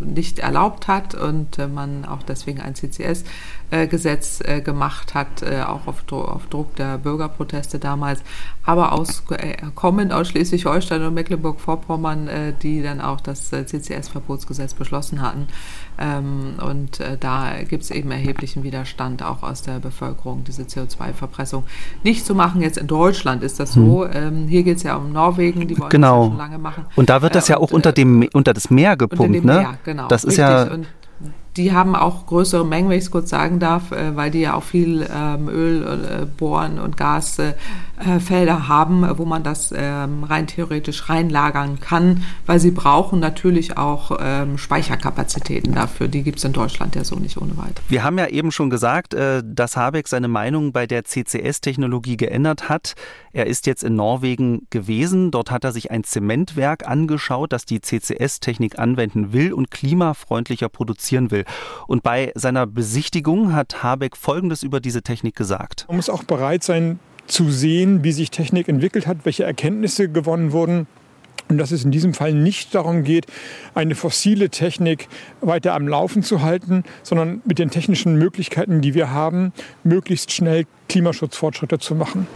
nicht erlaubt hat und man auch deswegen ein CCS-Gesetz äh, gemacht hat, äh, auch auf, auf, Druck der Bürgerproteste damals, aber aus, äh, kommend aus Schleswig-Holstein und Mecklenburg-Vorpommern, äh, die dann auch das äh, CCS-Verbotsgesetz beschlossen hatten. Ähm, und äh, da gibt es eben erheblichen Widerstand auch aus der Bevölkerung, diese CO2-Verpressung nicht zu machen. Jetzt in Deutschland ist das so. Hm. Ähm, hier geht es ja um Norwegen, die wollen genau. das ja schon lange machen. Und da wird das ja auch unter, dem, unter das Meer gepumpt, ne? Meer, genau. Das ist ja. Und die haben auch größere Mengen, wenn ich es kurz sagen darf, äh, weil die ja auch viel ähm, Öl, äh, Bohren und Gasfelder äh, haben, wo man das ähm, rein theoretisch reinlagern kann, weil sie brauchen natürlich auch ähm, Speicherkapazitäten dafür. Die gibt es in Deutschland ja so nicht ohne weiter. Wir haben ja eben schon gesagt, äh, dass Habeck seine Meinung bei der CCS-Technologie geändert hat. Er ist jetzt in Norwegen gewesen. Dort hat er sich ein Zementwerk angeschaut, das die CCS-Technik anwenden will und klimafreundlicher produzieren will. Und bei seiner Besichtigung hat Habeck Folgendes über diese Technik gesagt. Man muss auch bereit sein zu sehen, wie sich Technik entwickelt hat, welche Erkenntnisse gewonnen wurden. Und dass es in diesem Fall nicht darum geht, eine fossile Technik weiter am Laufen zu halten, sondern mit den technischen Möglichkeiten, die wir haben, möglichst schnell Klimaschutzfortschritte zu machen.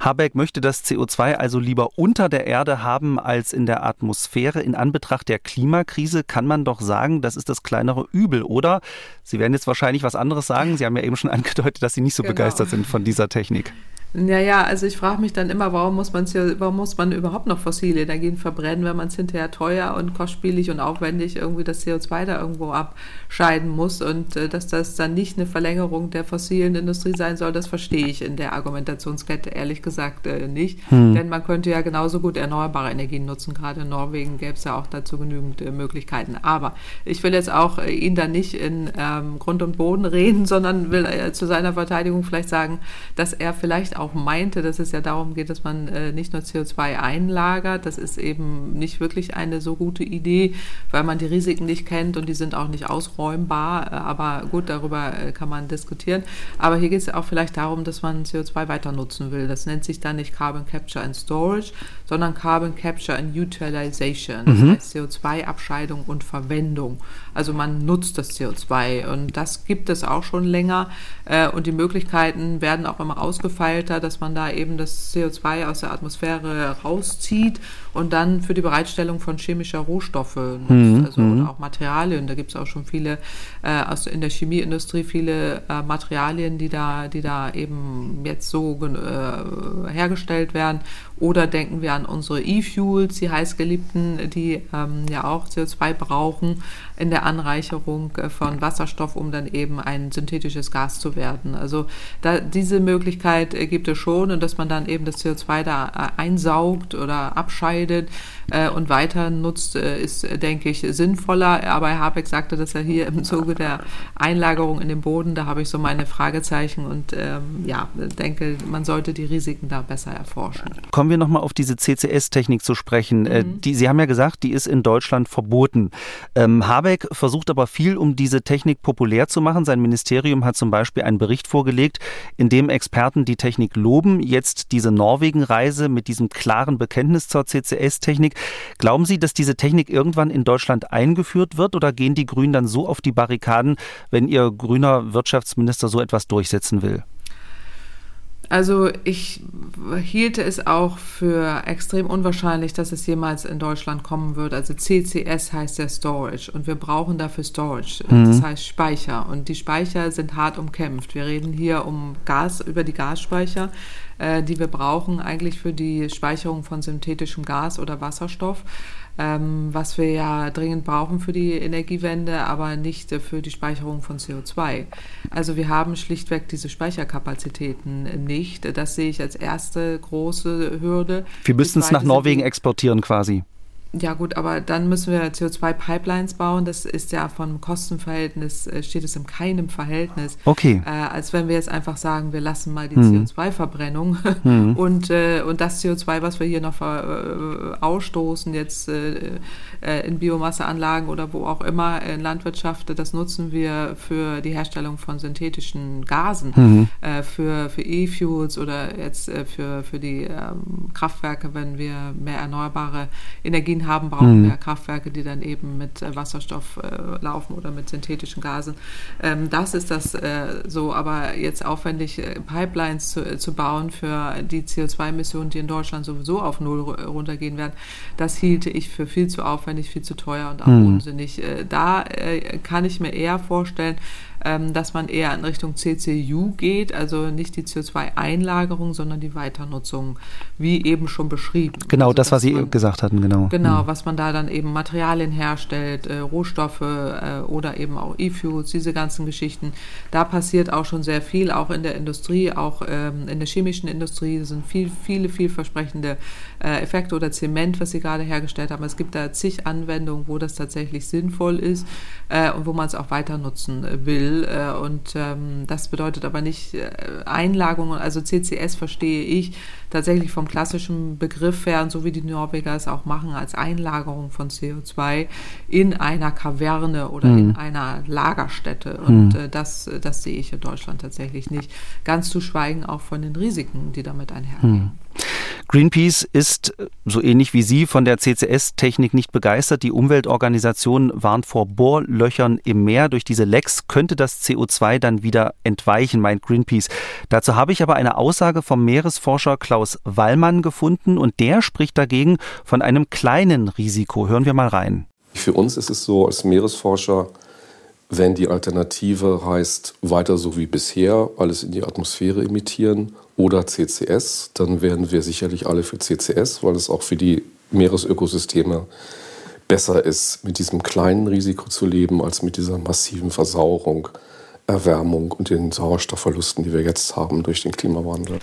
Habeck möchte das CO2 also lieber unter der Erde haben als in der Atmosphäre. In Anbetracht der Klimakrise kann man doch sagen, das ist das kleinere Übel, oder? Sie werden jetzt wahrscheinlich was anderes sagen. Sie haben ja eben schon angedeutet, dass Sie nicht so genau. begeistert sind von dieser Technik. Ja, ja, also ich frage mich dann immer, warum muss, man, warum muss man überhaupt noch fossile Energien verbrennen, wenn man es hinterher teuer und kostspielig und aufwendig irgendwie das CO2 da irgendwo abscheiden muss und äh, dass das dann nicht eine Verlängerung der fossilen Industrie sein soll, das verstehe ich in der Argumentationskette ehrlich gesagt äh, nicht. Hm. Denn man könnte ja genauso gut erneuerbare Energien nutzen. Gerade in Norwegen gäbe es ja auch dazu genügend äh, Möglichkeiten. Aber ich will jetzt auch äh, ihn da nicht in ähm, Grund und Boden reden, sondern will äh, zu seiner Verteidigung vielleicht sagen, dass er vielleicht auch auch meinte, dass es ja darum geht, dass man äh, nicht nur CO2 einlagert. Das ist eben nicht wirklich eine so gute Idee, weil man die Risiken nicht kennt und die sind auch nicht ausräumbar. Äh, aber gut, darüber äh, kann man diskutieren. Aber hier geht es auch vielleicht darum, dass man CO2 weiter nutzen will. Das nennt sich dann nicht Carbon Capture and Storage, sondern Carbon Capture and Utilization. Das mhm. heißt CO2-Abscheidung und Verwendung. Also man nutzt das CO2 und das gibt es auch schon länger äh, und die Möglichkeiten werden auch immer ausgefeilter, dass man da eben das CO2 aus der Atmosphäre rauszieht und dann für die Bereitstellung von chemischer Rohstoffe nutzt, mhm. also mhm. auch Materialien. Da gibt es auch schon viele äh, aus in der Chemieindustrie viele äh, Materialien, die da, die da eben jetzt so äh, hergestellt werden. Oder denken wir an unsere E-Fuels, die heißgeliebten, die ähm, ja auch CO2 brauchen in der Anreicherung äh, von Wasserstoff, um dann eben ein synthetisches Gas zu werden. Also da, diese Möglichkeit äh, gibt es schon und dass man dann eben das CO2 da äh, einsaugt oder abscheidet äh, und weiter nutzt, äh, ist, denke ich, sinnvoller. Aber Herr Habeck sagte dass er hier im Zuge der Einlagerung in den Boden, da habe ich so meine Fragezeichen und ähm, ja, denke, man sollte die Risiken da besser erforschen. Kommen wir nochmal auf diese CCS-Technik zu sprechen. Mhm. Die, Sie haben ja gesagt, die ist in Deutschland verboten. Ähm, Habeck versucht aber viel, um diese Technik populär zu machen. Sein Ministerium hat zum Beispiel einen Bericht vorgelegt, in dem Experten die Technik loben. Jetzt diese Norwegen-Reise mit diesem klaren Bekenntnis zur CCS-Technik. Glauben Sie, dass diese Technik irgendwann in Deutschland eingeführt wird oder gehen die Grünen dann so auf die Barrikaden, wenn ihr grüner Wirtschaftsminister so etwas durchsetzen will? Also ich hielte es auch für extrem unwahrscheinlich, dass es jemals in Deutschland kommen wird. Also CCS heißt ja Storage und wir brauchen dafür Storage. Mhm. Das heißt Speicher und die Speicher sind hart umkämpft. Wir reden hier um Gas, über die Gasspeicher, äh, die wir brauchen eigentlich für die Speicherung von synthetischem Gas oder Wasserstoff ähm, was wir ja dringend brauchen für die Energiewende, aber nicht für die Speicherung von CO2. Also wir haben schlichtweg diese Speicherkapazitäten nicht. Das sehe ich als erste große Hürde. Wir müssen es nach Norwegen exportieren quasi. Ja gut, aber dann müssen wir CO2-Pipelines bauen. Das ist ja vom Kostenverhältnis, äh, steht es in keinem Verhältnis. Okay. Äh, als wenn wir jetzt einfach sagen, wir lassen mal die hm. CO2-Verbrennung hm. und, äh, und das CO2, was wir hier noch äh, ausstoßen, jetzt äh, äh, in Biomasseanlagen oder wo auch immer in Landwirtschaft, das nutzen wir für die Herstellung von synthetischen Gasen, hm. für, für E-Fuels oder jetzt für, für die ähm, Kraftwerke, wenn wir mehr erneuerbare Energien haben, brauchen mhm. wir Kraftwerke, die dann eben mit äh, Wasserstoff äh, laufen oder mit synthetischen Gasen. Ähm, das ist das äh, so, aber jetzt aufwendig äh, Pipelines zu, äh, zu bauen für die CO2-Emissionen, die in Deutschland sowieso auf Null runtergehen werden, das hielte ich für viel zu aufwendig, viel zu teuer und auch mhm. unsinnig. Äh, da kann ich mir eher vorstellen, dass man eher in Richtung CCU geht, also nicht die CO2-Einlagerung, sondern die Weiternutzung, wie eben schon beschrieben. Genau, also, das, was Sie man, gesagt hatten, genau. Genau, mhm. was man da dann eben Materialien herstellt, äh, Rohstoffe äh, oder eben auch E-Fuels, diese ganzen Geschichten. Da passiert auch schon sehr viel, auch in der Industrie, auch ähm, in der chemischen Industrie sind viel, viele vielversprechende äh, Effekte oder Zement, was Sie gerade hergestellt haben. Es gibt da zig Anwendungen, wo das tatsächlich sinnvoll ist äh, und wo man es auch weiter nutzen will will. Äh, und ähm, das bedeutet aber nicht äh, Einlagerungen. Also CCS verstehe ich tatsächlich vom klassischen Begriff her, und so wie die Norweger es auch machen, als Einlagerung von CO2 in einer Kaverne oder mhm. in einer Lagerstätte. Und mhm. äh, das, das sehe ich in Deutschland tatsächlich nicht. Ganz zu schweigen auch von den Risiken, die damit einhergehen. Mhm. Greenpeace ist, äh, so ähnlich wie Sie, von der CCS-Technik nicht begeistert. Die Umweltorganisation warnt vor Bohrlöchern im Meer. Durch diese Lecks könnte das CO2 dann wieder entweichen, meint Greenpeace. Dazu habe ich aber eine Aussage vom Meeresforscher Klaus Wallmann gefunden und der spricht dagegen von einem kleinen Risiko. Hören wir mal rein. Für uns ist es so als Meeresforscher, wenn die Alternative heißt, weiter so wie bisher, alles in die Atmosphäre emittieren oder CCS, dann werden wir sicherlich alle für CCS, weil es auch für die Meeresökosysteme besser ist, mit diesem kleinen Risiko zu leben, als mit dieser massiven Versauerung Erwärmung und den Sauerstoffverlusten, die wir jetzt haben durch den Klimawandel.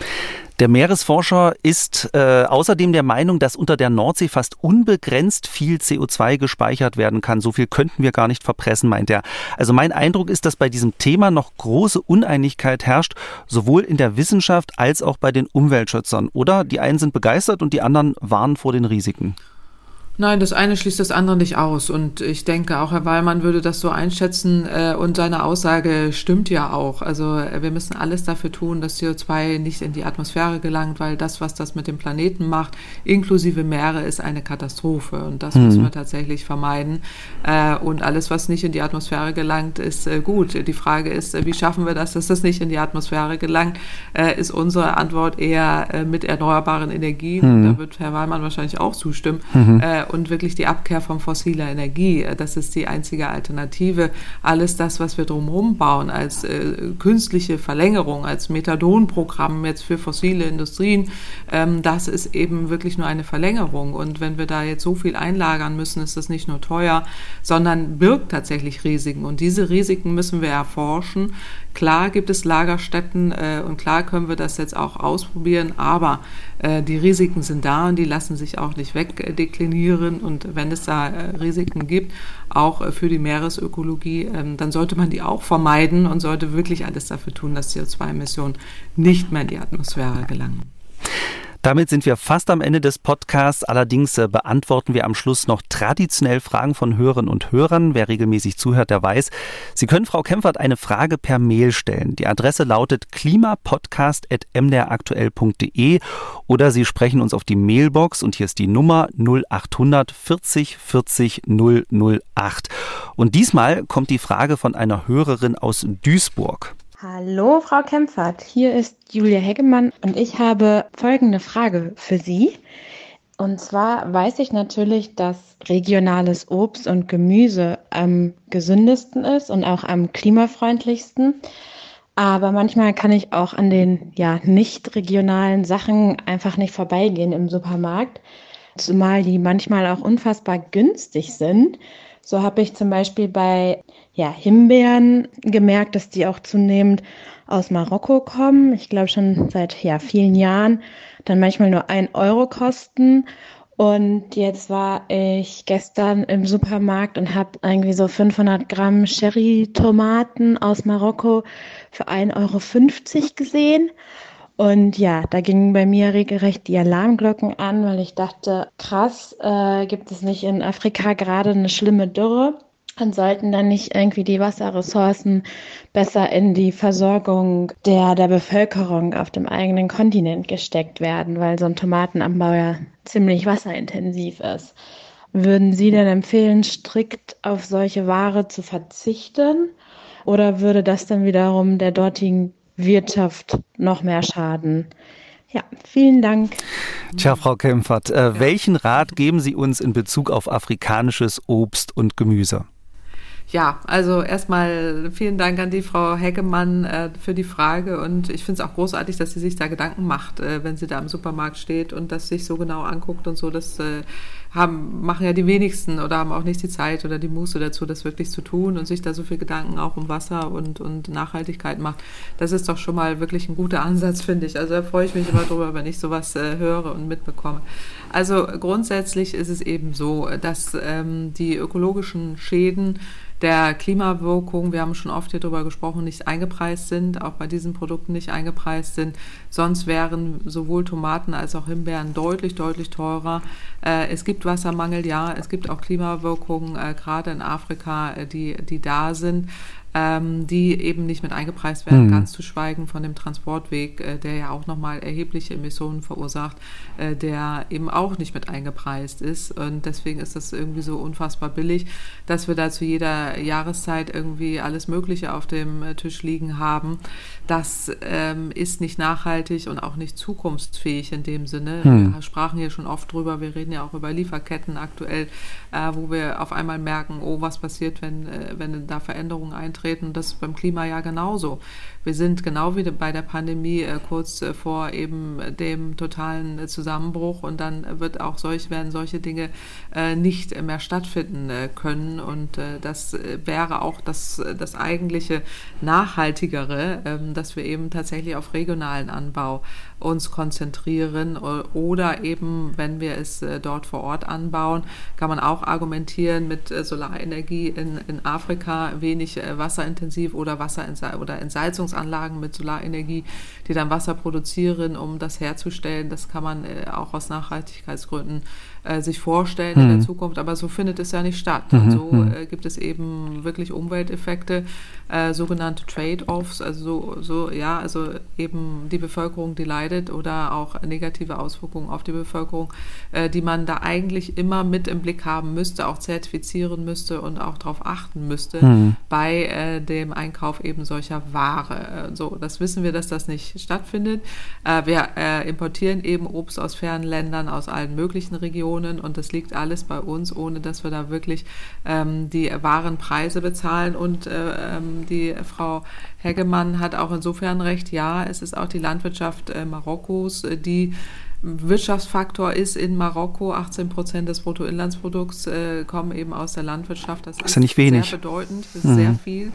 Der Meeresforscher ist äh, außerdem der Meinung, dass unter der Nordsee fast unbegrenzt viel CO2 gespeichert werden kann. So viel könnten wir gar nicht verpressen, meint er. Also mein Eindruck ist, dass bei diesem Thema noch große Uneinigkeit herrscht, sowohl in der Wissenschaft als auch bei den Umweltschützern. Oder die einen sind begeistert und die anderen warnen vor den Risiken. Nein, das eine schließt das andere nicht aus. Und ich denke, auch Herr Wallmann würde das so einschätzen. Äh, und seine Aussage stimmt ja auch. Also äh, wir müssen alles dafür tun, dass CO2 nicht in die Atmosphäre gelangt, weil das, was das mit dem Planeten macht, inklusive Meere, ist eine Katastrophe. Und das mhm. müssen wir tatsächlich vermeiden. Äh, und alles, was nicht in die Atmosphäre gelangt, ist gut. Die Frage ist, wie schaffen wir das, dass das nicht in die Atmosphäre gelangt? Ist unsere Antwort eher mit erneuerbaren Energien. Mhm. Da wird Herr Wallmann wahrscheinlich auch zustimmen. Mhm und wirklich die Abkehr von fossiler Energie. Das ist die einzige Alternative. Alles das, was wir drumherum bauen, als äh, künstliche Verlängerung, als Methadonprogramm jetzt für fossile Industrien, ähm, das ist eben wirklich nur eine Verlängerung. Und wenn wir da jetzt so viel einlagern müssen, ist das nicht nur teuer, sondern birgt tatsächlich Risiken. Und diese Risiken müssen wir erforschen. Klar gibt es Lagerstätten äh, und klar können wir das jetzt auch ausprobieren, aber äh, die Risiken sind da und die lassen sich auch nicht wegdeklinieren. Und wenn es da äh, Risiken gibt, auch äh, für die Meeresökologie, ähm, dann sollte man die auch vermeiden und sollte wirklich alles dafür tun, dass CO2-Emissionen nicht mehr in die Atmosphäre gelangen. Damit sind wir fast am Ende des Podcasts. Allerdings äh, beantworten wir am Schluss noch traditionell Fragen von Hörerinnen und Hörern. Wer regelmäßig zuhört, der weiß, Sie können Frau Kempfert eine Frage per Mail stellen. Die Adresse lautet klimapodcast.mdraktuell.de oder Sie sprechen uns auf die Mailbox und hier ist die Nummer 0800 40 40 008. Und diesmal kommt die Frage von einer Hörerin aus Duisburg. Hallo, Frau Kempfert. Hier ist Julia Heggemann und ich habe folgende Frage für Sie. Und zwar weiß ich natürlich, dass regionales Obst und Gemüse am gesündesten ist und auch am klimafreundlichsten. Aber manchmal kann ich auch an den ja, nicht regionalen Sachen einfach nicht vorbeigehen im Supermarkt, zumal die manchmal auch unfassbar günstig sind. So habe ich zum Beispiel bei ja, Himbeeren gemerkt, dass die auch zunehmend aus Marokko kommen. Ich glaube schon seit ja, vielen Jahren dann manchmal nur ein Euro kosten. Und jetzt war ich gestern im Supermarkt und habe irgendwie so 500 Gramm Cherry-Tomaten aus Marokko für 1,50 Euro gesehen. Und ja, da gingen bei mir regelrecht die Alarmglocken an, weil ich dachte, krass, äh, gibt es nicht in Afrika gerade eine schlimme Dürre? Und sollten dann nicht irgendwie die Wasserressourcen besser in die Versorgung der, der Bevölkerung auf dem eigenen Kontinent gesteckt werden, weil so ein Tomatenanbau ja ziemlich wasserintensiv ist. Würden Sie denn empfehlen, strikt auf solche Ware zu verzichten? Oder würde das dann wiederum der dortigen Wirtschaft noch mehr schaden? Ja, vielen Dank. Tja, Frau Kempfert, äh, welchen Rat geben Sie uns in Bezug auf afrikanisches Obst und Gemüse? Ja, also erstmal vielen Dank an die Frau Heckemann äh, für die Frage und ich finde es auch großartig, dass sie sich da Gedanken macht, äh, wenn sie da im Supermarkt steht und das sich so genau anguckt und so. Das äh, haben, machen ja die wenigsten oder haben auch nicht die Zeit oder die Muße dazu, das wirklich zu tun und sich da so viel Gedanken auch um Wasser und, und Nachhaltigkeit macht. Das ist doch schon mal wirklich ein guter Ansatz, finde ich. Also da freue ich mich immer drüber, wenn ich sowas äh, höre und mitbekomme. Also grundsätzlich ist es eben so, dass ähm, die ökologischen Schäden der Klimawirkung, wir haben schon oft hier drüber gesprochen, nicht eingepreist sind, auch bei diesen Produkten nicht eingepreist sind. Sonst wären sowohl Tomaten als auch Himbeeren deutlich, deutlich teurer. Äh, es gibt Wassermangel, ja, es gibt auch Klimawirkungen, äh, gerade in Afrika, äh, die, die da sind ähm, die eben nicht mit eingepreist werden, mhm. ganz zu schweigen von dem Transportweg, äh, der ja auch nochmal erhebliche Emissionen verursacht, äh, der eben auch nicht mit eingepreist ist. Und deswegen ist das irgendwie so unfassbar billig, dass wir da zu jeder Jahreszeit irgendwie alles Mögliche auf dem äh, Tisch liegen haben. Das ähm, ist nicht nachhaltig und auch nicht zukunftsfähig in dem Sinne. Mhm. Wir sprachen hier schon oft drüber, wir reden ja auch über Lieferketten aktuell, äh, wo wir auf einmal merken, oh, was passiert, wenn, äh, wenn da Veränderungen eintreten eintreten. Das ist beim Klima ja genauso. Wir sind genau wie bei der Pandemie äh, kurz äh, vor eben dem totalen äh, Zusammenbruch und dann wird auch solch, werden solche Dinge nicht mehr stattfinden können. Und das wäre auch das, das eigentliche Nachhaltigere, ähm, dass wir eben tatsächlich auf regionalen Anbau uns konzentrieren oder eben, wenn wir es dort vor Ort anbauen, kann man auch argumentieren mit Solarenergie in, in Afrika wenig wasserintensiv oder Wasser oder Entsalzungsanlagen mit Solarenergie, die dann Wasser produzieren, um das herzustellen. Das kann man auch aus Nachhaltigkeitsgründen äh, sich vorstellen mhm. in der mhm. Zukunft, aber so findet es ja nicht statt. Mhm. Und so mhm. äh, gibt es eben wirklich Umwelteffekte, äh, sogenannte Trade-offs, also so, so, ja, also eben die Bevölkerung, die leidet oder auch negative Auswirkungen auf die Bevölkerung, äh, die man da eigentlich immer mit im Blick haben müsste, auch zertifizieren müsste und auch darauf achten müsste mhm. bei äh, dem Einkauf eben solcher Ware. So, das wissen wir, dass das nicht stattfindet. wir importieren eben Obst aus fernen Ländern, aus allen möglichen Regionen Subventionen und das liegt alles bei uns, ohne dass wir da wirklich ähm, die wahren Preise bezahlen. Und äh, ähm, die Frau Hegemann hat auch insofern recht, ja, es ist auch die Landwirtschaft äh, Marokkos, äh, die Wirtschaftsfaktor ist in Marokko. 18 Prozent des Bruttoinlandsprodukts äh, kommen eben aus der Landwirtschaft. Das, das ist ja nicht wenig. sehr bedeutend, das ist mhm. sehr viel.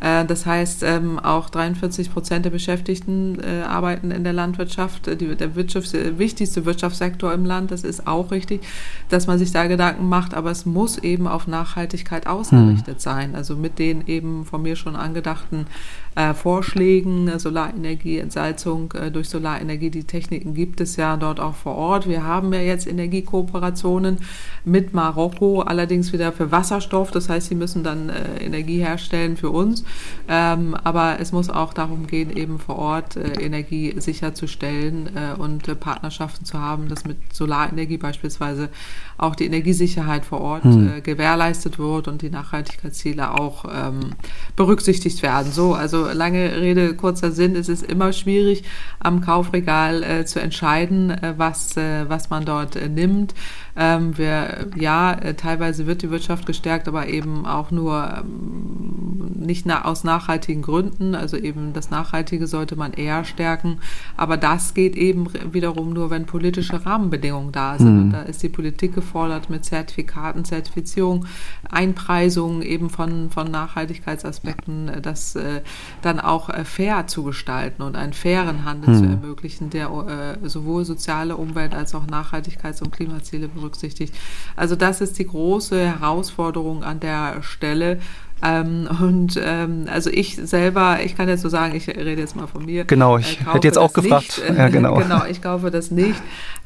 Äh, das heißt, ähm, auch 43 Prozent der Beschäftigten äh, arbeiten in der Landwirtschaft. Die, der Wirtschafts-, wichtigste Wirtschaftssektor im Land, das ist auch richtig, dass man sich da Gedanken macht, aber es muss eben auf Nachhaltigkeit ausgerichtet mhm. sein. Also mit den eben von mir schon angedachten äh, Vorschlägen, Solarenergie, Entsalzung äh, durch Solarenergie, die Techniken gibt es ja dort auch vor Ort. Wir haben ja jetzt Energiekooperationen mit Marokko, allerdings wieder für Wasserstoff. Das heißt, sie müssen dann äh, Energie herstellen für uns. Ähm, aber es muss auch darum gehen, eben vor Ort äh, Energie sicherzustellen äh, und äh, Partnerschaften zu haben, dass mit Solarenergie beispielsweise auch die Energiesicherheit vor Ort hm. gewährleistet wird und die Nachhaltigkeitsziele auch ähm, berücksichtigt werden. So, also lange Rede, kurzer Sinn, es ist immer schwierig am Kaufregal äh, zu entscheiden, äh, was, äh, was man dort nimmt. Ähm, wir, ja, äh, teilweise wird die Wirtschaft gestärkt, aber eben auch nur ähm, nicht na aus nachhaltigen Gründen. Also eben das Nachhaltige sollte man eher stärken. Aber das geht eben wiederum nur, wenn politische Rahmenbedingungen da sind. Mhm. Und da ist die Politik gefordert mit Zertifikaten, Zertifizierung, Einpreisungen eben von, von Nachhaltigkeitsaspekten, äh, das äh, dann auch äh, fair zu gestalten und einen fairen Handel mhm. zu ermöglichen, der äh, sowohl soziale Umwelt als auch Nachhaltigkeits- und Klimaziele berücksichtigt berücksichtigt. Also das ist die große Herausforderung an der Stelle. Ähm, und ähm, also ich selber, ich kann jetzt so sagen, ich rede jetzt mal von mir. Genau, ich äh, hätte jetzt auch gefragt. Nicht. Ja, genau. genau, ich kaufe das nicht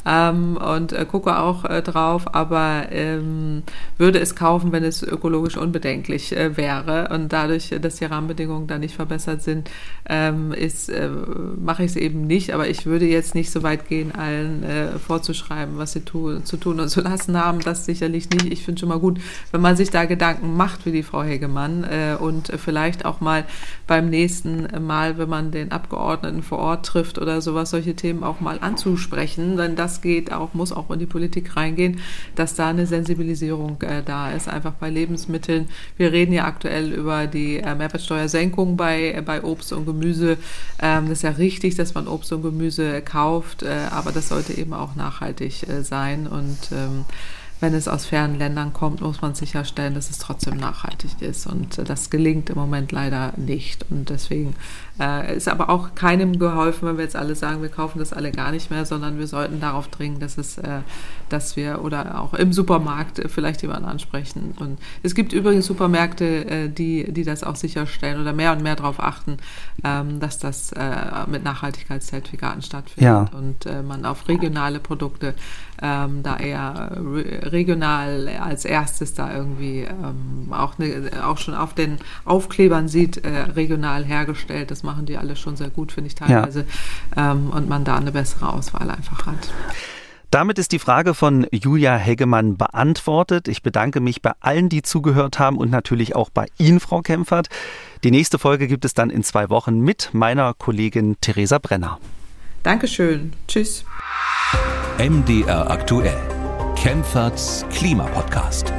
ähm, und äh, gucke auch äh, drauf, aber ähm, würde es kaufen, wenn es ökologisch unbedenklich äh, wäre. Und dadurch, dass die Rahmenbedingungen da nicht verbessert sind, ähm, ist, äh, mache ich es eben nicht. Aber ich würde jetzt nicht so weit gehen, allen äh, vorzuschreiben, was sie tu zu tun und zu lassen haben. Das sicherlich nicht. Ich finde schon mal gut, wenn man sich da Gedanken macht, wie die Frau Hegemann, äh, und vielleicht auch mal beim nächsten Mal, wenn man den Abgeordneten vor Ort trifft oder sowas, solche Themen auch mal anzusprechen. Denn das geht auch, muss auch in die Politik reingehen, dass da eine Sensibilisierung äh, da ist, einfach bei Lebensmitteln. Wir reden ja aktuell über die äh, Mehrwertsteuersenkung bei, äh, bei Obst und Gemüse. Ähm, das ist ja richtig, dass man Obst und Gemüse kauft, äh, aber das sollte eben auch nachhaltig äh, sein und ähm, wenn es aus fernen Ländern kommt, muss man sicherstellen, dass es trotzdem nachhaltig ist. Und äh, das gelingt im Moment leider nicht. Und deswegen äh, ist aber auch keinem geholfen, wenn wir jetzt alle sagen, wir kaufen das alle gar nicht mehr, sondern wir sollten darauf dringen, dass es, äh, dass wir oder auch im Supermarkt vielleicht jemanden ansprechen. Und es gibt übrigens Supermärkte, äh, die, die das auch sicherstellen oder mehr und mehr darauf achten, ähm, dass das äh, mit Nachhaltigkeitszertifikaten stattfindet ja. und äh, man auf regionale Produkte ähm, da eher regional als erstes da irgendwie ähm, auch, ne, auch schon auf den Aufklebern sieht, äh, regional hergestellt. Das machen die alle schon sehr gut, finde ich teilweise. Ja. Ähm, und man da eine bessere Auswahl einfach hat. Damit ist die Frage von Julia Hegemann beantwortet. Ich bedanke mich bei allen, die zugehört haben und natürlich auch bei Ihnen, Frau Kempfert. Die nächste Folge gibt es dann in zwei Wochen mit meiner Kollegin Theresa Brenner. Dankeschön. Tschüss. MDR aktuell. Kempferts Klimapodcast.